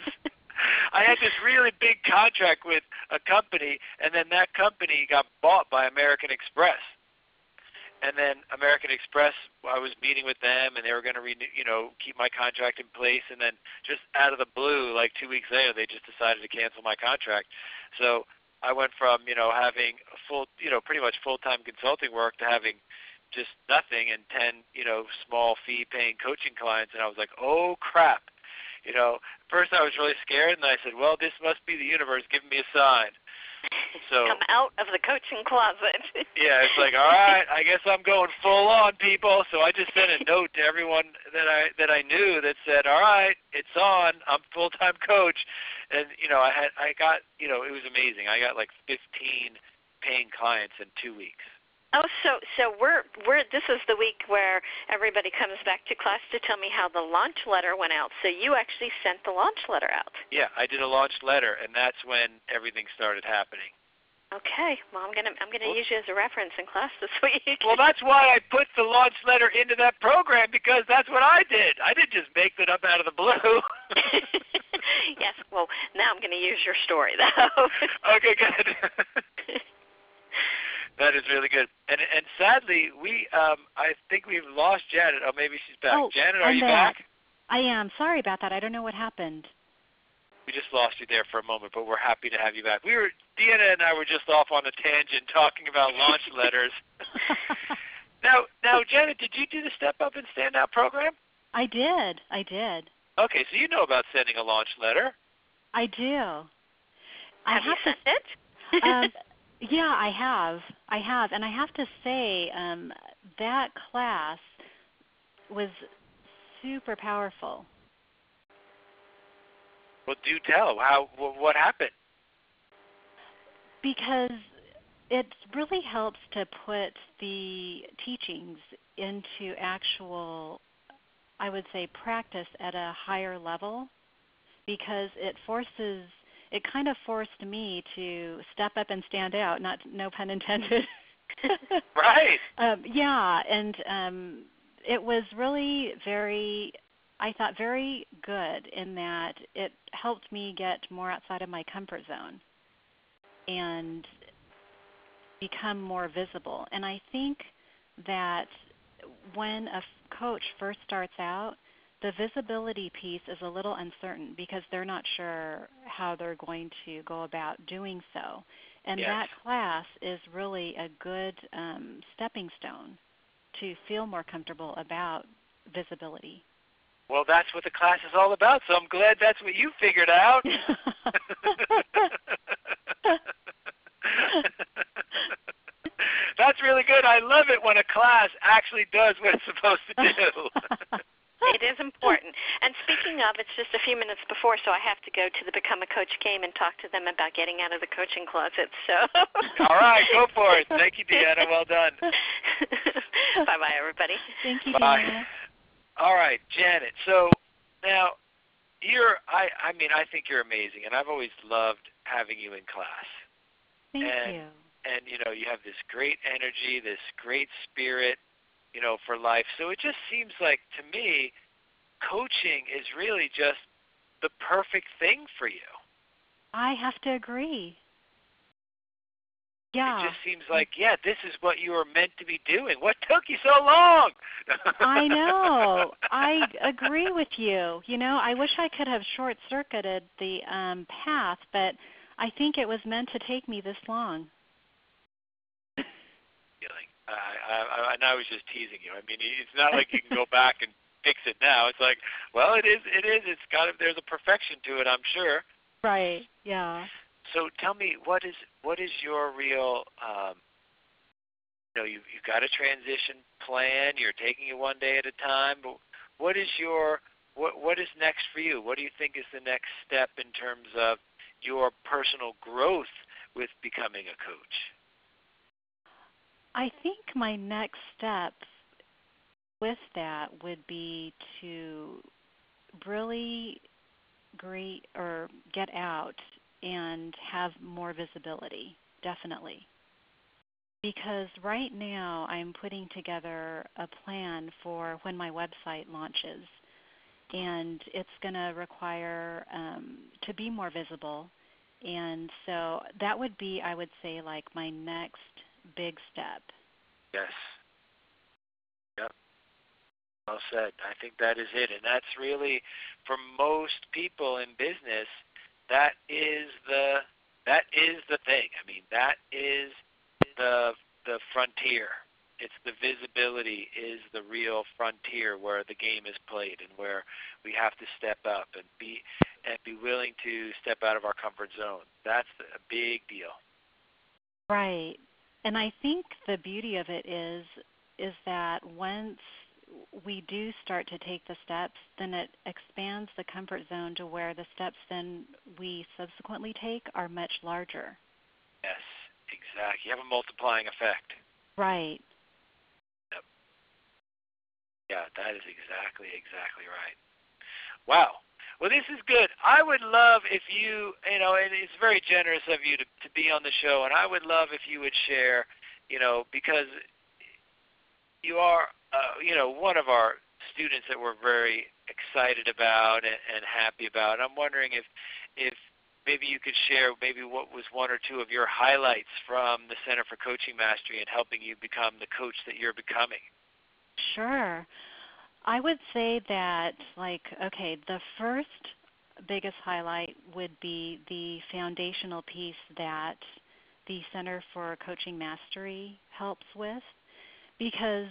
Speaker 2: I had this really big contract with a company, and then that company got bought by American Express and then American Express, I was meeting with them, and they were going to renew, you know, keep my contract in place. And then just out of the blue, like two weeks later, they just decided to cancel my contract. So I went from you know having full, you know, pretty much full-time consulting work to having just nothing and ten, you know, small fee-paying coaching clients. And I was like, oh crap. You know, first I was really scared, and I said, "Well, this must be the universe giving me a sign." So
Speaker 3: come out of the coaching closet.
Speaker 2: yeah, it's like, all right, I guess I'm going full on, people. So I just sent a note to everyone that I that I knew that said, all right, it's on. I'm full time coach, and you know, I had I got you know, it was amazing. I got like 15 paying clients in two weeks.
Speaker 3: Oh, so so we're we're this is the week where everybody comes back to class to tell me how the launch letter went out. So you actually sent the launch letter out.
Speaker 2: Yeah, I did a launch letter, and that's when everything started happening.
Speaker 3: Okay. Well, I'm gonna I'm gonna use you as a reference in class this week.
Speaker 2: well, that's why I put the launch letter into that program because that's what I did. I didn't just make it up out of the blue.
Speaker 3: yes. Well, now I'm going to use your story though.
Speaker 2: okay, good. That is really good. And and sadly, we um I think we've lost Janet. Oh, maybe she's back.
Speaker 4: Oh,
Speaker 2: Janet, are
Speaker 4: I'm
Speaker 2: you
Speaker 4: back.
Speaker 2: back?
Speaker 4: I am. Sorry about that. I don't know what happened.
Speaker 2: We just lost you there for a moment, but we're happy to have you back. We were Deanna and I were just off on a tangent talking about launch letters. now, now, Janet, did you do the Step Up and Stand Out program?
Speaker 4: I did. I did.
Speaker 2: Okay, so you know about sending a launch letter.
Speaker 4: I do. I
Speaker 3: have you
Speaker 4: to,
Speaker 3: sent it?
Speaker 4: um, yeah, I have. I have, and I have to say um, that class was super powerful.
Speaker 2: Well, do tell. How? What happened?
Speaker 4: Because it really helps to put the teachings into actual, I would say, practice at a higher level. Because it forces, it kind of forced me to step up and stand out. Not, no pun intended.
Speaker 2: right.
Speaker 4: Um, yeah, and um, it was really very I thought very good in that it helped me get more outside of my comfort zone and become more visible. And I think that when a coach first starts out, the visibility piece is a little uncertain because they're not sure how they're going to go about doing so. And
Speaker 2: yes.
Speaker 4: that class is really a good um, stepping stone to feel more comfortable about visibility.
Speaker 2: Well, that's what the class is all about, so I'm glad that's what you figured out. that's really good. I love it when a class actually does what it's supposed to do.
Speaker 3: it is important. And speaking of, it's just a few minutes before, so I have to go to the Become a Coach game and talk to them about getting out of the coaching closet. So.
Speaker 2: All right, go for it. Thank you, Deanna. Well done.
Speaker 3: bye bye, everybody.
Speaker 4: Thank you,
Speaker 2: Bye.
Speaker 4: Deanna.
Speaker 2: All right, Janet. So now you're I I mean I think you're amazing and I've always loved having you in class.
Speaker 4: Thank
Speaker 2: and,
Speaker 4: you.
Speaker 2: And you know, you have this great energy, this great spirit, you know, for life. So it just seems like to me coaching is really just the perfect thing for you.
Speaker 4: I have to agree. Yeah.
Speaker 2: It just seems like, yeah, this is what you were meant to be doing. What took you so long?
Speaker 4: I know. I agree with you. You know, I wish I could have short circuited the um path, but I think it was meant to take me this long.
Speaker 2: I, I, and I was just teasing you. I mean, it's not like you can go back and fix it now. It's like, well, it is. It is. It's got. There's a perfection to it. I'm sure.
Speaker 4: Right. Yeah.
Speaker 2: So tell me, what is what is your real? Um, you know, you you've got a transition plan. You're taking it one day at a time. But what is your what what is next for you? What do you think is the next step in terms of your personal growth with becoming a coach?
Speaker 4: I think my next step with that would be to really greet or get out and have more visibility, definitely. Because right now I'm putting together a plan for when my website launches. And it's going to require um, to be more visible. And so that would be, I would say, like my next big step.
Speaker 2: Yes. Yep. Well said. I think that is it. And that's really, for most people in business, that is the that is the thing. I mean, that is the the frontier. It's the visibility is the real frontier where the game is played and where we have to step up and be and be willing to step out of our comfort zone. That's a big deal.
Speaker 4: Right. And I think the beauty of it is is that once we do start to take the steps, then it expands the comfort zone to where the steps then we subsequently take are much larger.
Speaker 2: Yes, exactly. You have a multiplying effect.
Speaker 4: Right.
Speaker 2: Yep. Yeah, that is exactly, exactly right. Wow. Well, this is good. I would love if you, you know, and it's very generous of you to, to be on the show, and I would love if you would share, you know, because you are, uh, you know, one of our students that we're very excited about and, and happy about. I'm wondering if, if maybe you could share maybe what was one or two of your highlights from the Center for Coaching Mastery and helping you become the coach that you're becoming.
Speaker 4: Sure. I would say that, like, okay, the first biggest highlight would be the foundational piece that the Center for Coaching Mastery helps with because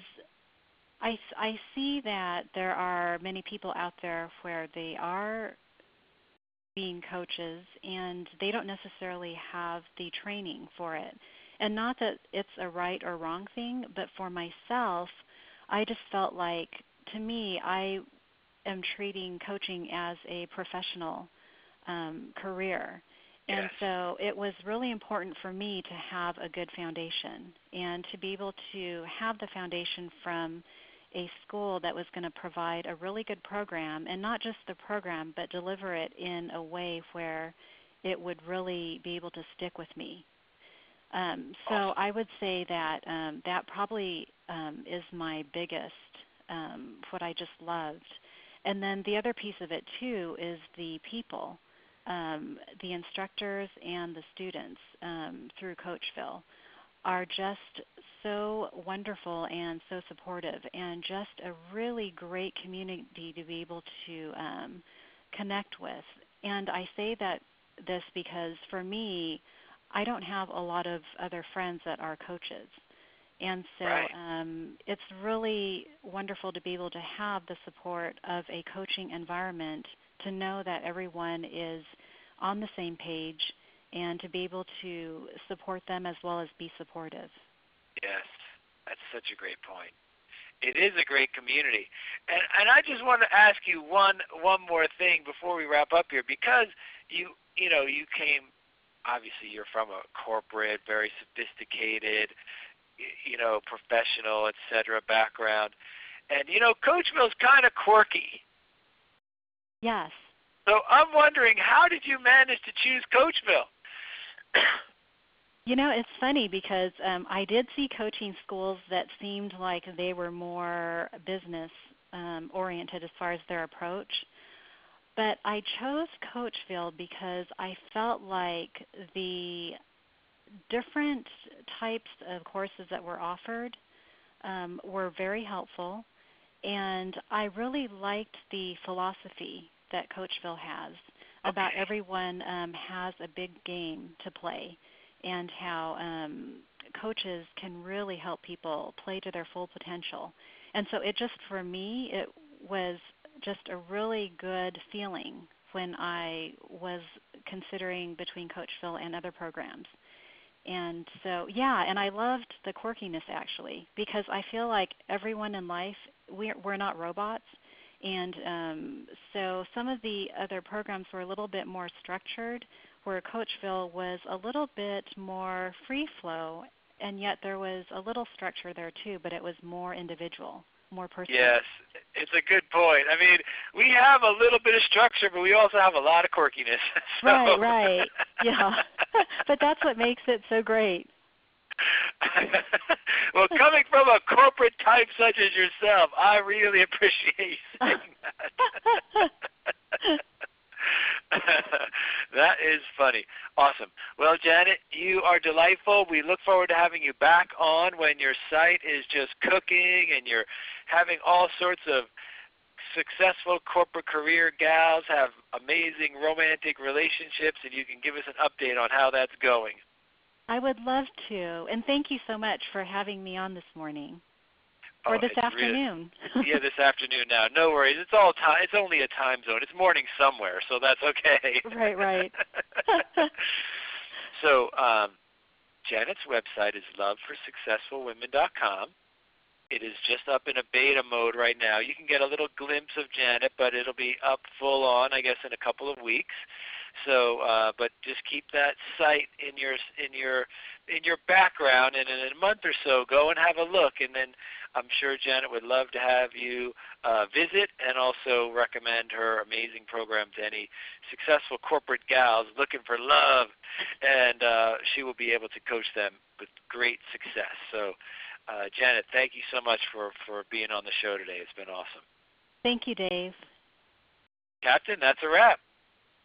Speaker 4: I, I see that there are many people out there where they are being coaches and they don't necessarily have the training for it. And not that it's a right or wrong thing, but for myself, I just felt like to me, I am treating coaching as a professional um, career. And
Speaker 2: yes.
Speaker 4: so it was really important for me to have a good foundation and to be able to have the foundation from a school that was going to provide a really good program and not just the program but deliver it in a way where it would really be able to stick with me. Um, so
Speaker 2: awesome.
Speaker 4: I would say that um, that probably um, is my biggest um, what I just loved. And then the other piece of it too is the people, um, the instructors and the students um, through Coachville are just so wonderful and so supportive, and just a really great community to be able to um, connect with. And I say that this because for me, I don't have a lot of other friends that are coaches. And so
Speaker 2: right.
Speaker 4: um, it's really wonderful to be able to have the support of a coaching environment to know that everyone is on the same page and to be able to support them as well as be supportive.
Speaker 2: Yes, that's such a great point. It is a great community, and and I just want to ask you one one more thing before we wrap up here, because you you know you came obviously you're from a corporate, very sophisticated, you know, professional, etc. background, and you know, Coachville's kind of quirky.
Speaker 4: Yes.
Speaker 2: So I'm wondering, how did you manage to choose Coachville?
Speaker 4: You know, it's funny because um, I did see coaching schools that seemed like they were more business um, oriented as far as their approach. But I chose Coachville because I felt like the different types of courses that were offered um, were very helpful, and I really liked the philosophy that Coachville has about everyone um, has a big game to play, and how um, coaches can really help people play to their full potential. And so it just for me it was just a really good feeling when I was considering between Coachville and other programs and so yeah and i loved the quirkiness actually because i feel like everyone in life we're we're not robots and um, so some of the other programs were a little bit more structured where coachville was a little bit more free flow and yet there was a little structure there too but it was more individual more personal.
Speaker 2: Yes, it's a good point. I mean, we have a little bit of structure, but we also have a lot of quirkiness.
Speaker 4: So. Right, right. Yeah. but that's what makes it so great.
Speaker 2: well, coming from a corporate type such as yourself, I really appreciate you saying that. that is funny. Awesome. Well, Janet, you are delightful. We look forward to having you back on when your site is just cooking and you're having all sorts of successful corporate career gals have amazing romantic relationships and you can give us an update on how that's going.
Speaker 4: I would love to. And thank you so much for having me on this morning. Or
Speaker 2: oh,
Speaker 4: this afternoon.
Speaker 2: Really, yeah, this afternoon now. No worries. It's all time. It's only a time zone. It's morning somewhere, so that's okay.
Speaker 4: Right, right.
Speaker 2: so, um, Janet's website is loveforsuccessfulwomen.com. It is just up in a beta mode right now. You can get a little glimpse of Janet, but it'll be up full on, I guess, in a couple of weeks. So, uh, but just keep that site in your in your in your background, and in a month or so, go and have a look, and then I'm sure Janet would love to have you uh, visit and also recommend her amazing program to any successful corporate gals looking for love, and uh, she will be able to coach them with great success. So, uh, Janet, thank you so much for, for being on the show today. It's been awesome.
Speaker 4: Thank you, Dave.
Speaker 2: Captain, that's a wrap.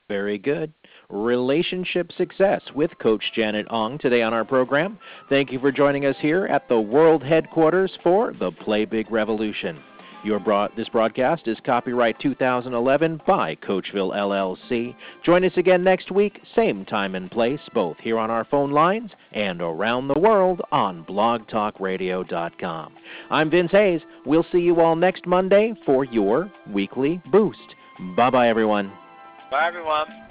Speaker 1: Very good. Relationship Success with Coach Janet Ong today on our program. Thank you for joining us here at the world headquarters for the Play Big Revolution. Your broad, this broadcast is copyright 2011 by Coachville LLC. Join us again next week, same time and place, both here on our phone lines and around the world on blogtalkradio.com. I'm Vince Hayes. We'll see you all next Monday for your weekly boost. Bye bye, everyone.
Speaker 2: Bye, everyone.